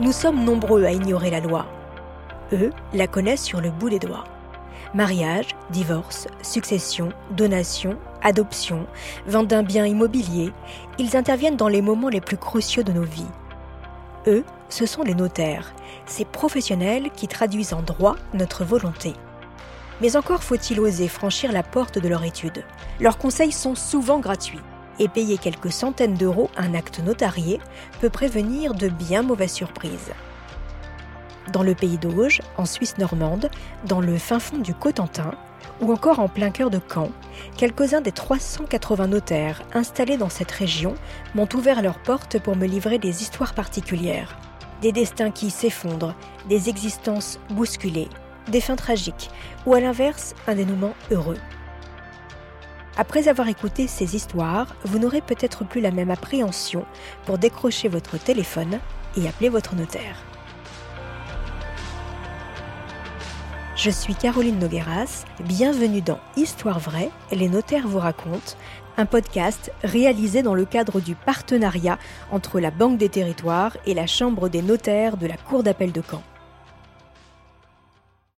Nous sommes nombreux à ignorer la loi. Eux la connaissent sur le bout des doigts. Mariage, divorce, succession, donation, adoption, vente d'un bien immobilier, ils interviennent dans les moments les plus cruciaux de nos vies. Eux, ce sont les notaires, ces professionnels qui traduisent en droit notre volonté. Mais encore faut-il oser franchir la porte de leur étude. Leurs conseils sont souvent gratuits et payer quelques centaines d'euros un acte notarié peut prévenir de bien mauvaises surprises dans le pays d'Auge, en Suisse normande, dans le fin fond du Cotentin, ou encore en plein cœur de Caen, quelques-uns des 380 notaires installés dans cette région m'ont ouvert leurs portes pour me livrer des histoires particulières. Des destins qui s'effondrent, des existences bousculées, des fins tragiques, ou à l'inverse, un dénouement heureux. Après avoir écouté ces histoires, vous n'aurez peut-être plus la même appréhension pour décrocher votre téléphone et appeler votre notaire. Je suis Caroline Nogueras, bienvenue dans Histoire vraie, les notaires vous racontent, un podcast réalisé dans le cadre du partenariat entre la Banque des territoires et la Chambre des notaires de la Cour d'appel de Caen.